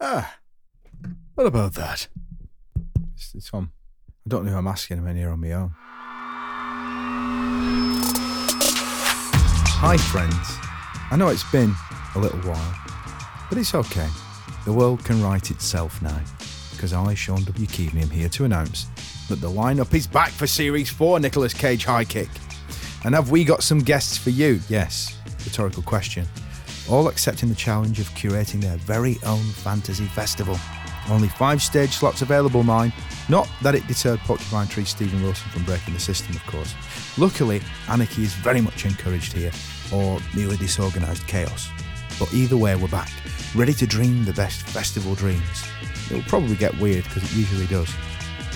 Ah, what about that? It's. I don't know who I'm asking. I'm in here on my own. Hi, friends. I know it's been a little while, but it's okay. The world can right itself now, because I, Sean W. Keaveney, am here to announce that the lineup is back for Series 4 Nicolas Cage High Kick. And have we got some guests for you? Yes. Rhetorical question. All accepting the challenge of curating their very own fantasy festival. Only five stage slots available, mine. Not that it deterred Porcupine Tree Steven Wilson from breaking the system, of course. Luckily, anarchy is very much encouraged here, or nearly disorganised chaos. But either way, we're back, ready to dream the best festival dreams. It'll probably get weird because it usually does.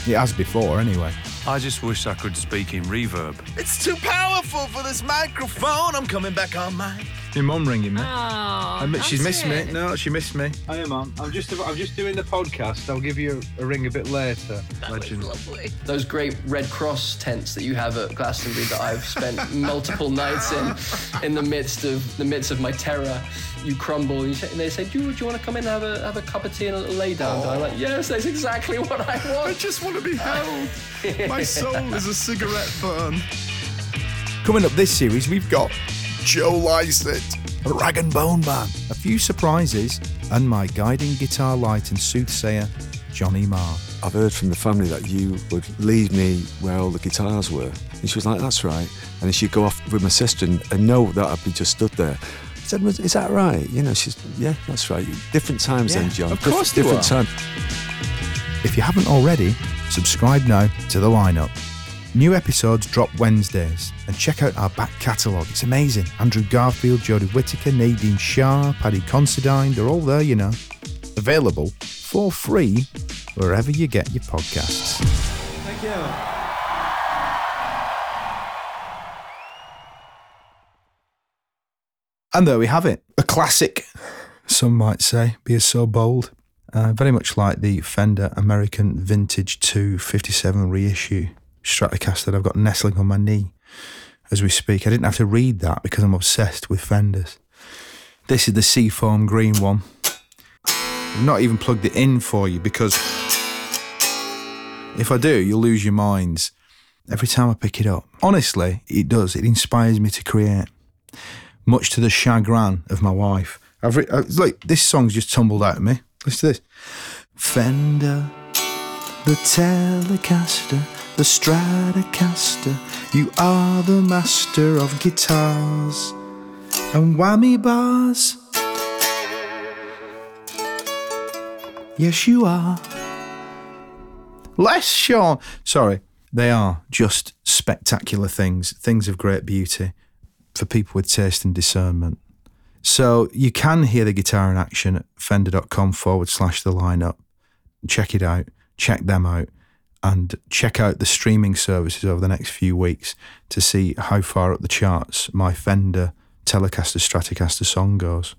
It has before, anyway. I just wish I could speak in reverb. It's too powerful for this microphone. I'm coming back on mic. Your mum ringing me. Oh, I admit she's missed that's me. it. No, she missed me. I am, Mum. I'm just I'm just doing the podcast. I'll give you a, ring a bit later. Legend. Lovely. those great Red Cross tents that you have at Glastonbury that I've spent multiple nights in, in the midst of the midst of my terror. You crumble, and, you say, and they say, do you, do you want to come in and have a, have a cup of tea and a little lay down? And I'm like, oh. yes, that's exactly what I want. I want. just want to be held. My soul is a cigarette burn. Coming up this series, we've got Joe Lycett, Rag'n'Bone Man, a few surprises, and my guiding guitar light and soothsayer, Johnny Marr. I've heard from the family that you would leave me where all the guitars were. And she was like, that's right. And then she'd go off with my sister and, and know that I'd be just stood there. I said, "Was- is that right? You know, she's, yeah, that's right. Different times then, Yeah, John. of Diff- course they Different were. time. If you haven't already, subscribe now to the lineup. New episodes drop Wednesdays, and check out our back catalogue. It's amazing. Andrew Garfield, Jodie Whittaker, Nadine Shah, Paddy Considine, they're all there, you know. Available for free wherever you get your podcasts. Thank you. And there we have it. A classic, some might say, be so bold. Uh, very much like the Fender American Vintage 257 reissue Stratocaster I've got nestling on my knee as we speak. I didn't have to read that because I'm obsessed with Fenders. This is the Seafoam green one. I've not even plugged it in for you because if I do, you'll lose your minds every time I pick it up. Honestly, it does. It inspires me to create much to the chagrin of my wife. I've re- uh, it's like this song's just tumbled out of me. Listen to this. Fender, the Telecaster, the Stratocaster, you are the master of guitars and whammy bars. Yes, you are. Less, Sean. Sorry, they are just spectacular things, things of great beauty for people with taste and discernment. So you can hear the guitar in action at fender.com forward slash the lineup. Check it out, check them out, and check out the streaming services over the next few weeks to see how far up the charts my Fender Telecaster Stratocaster song goes.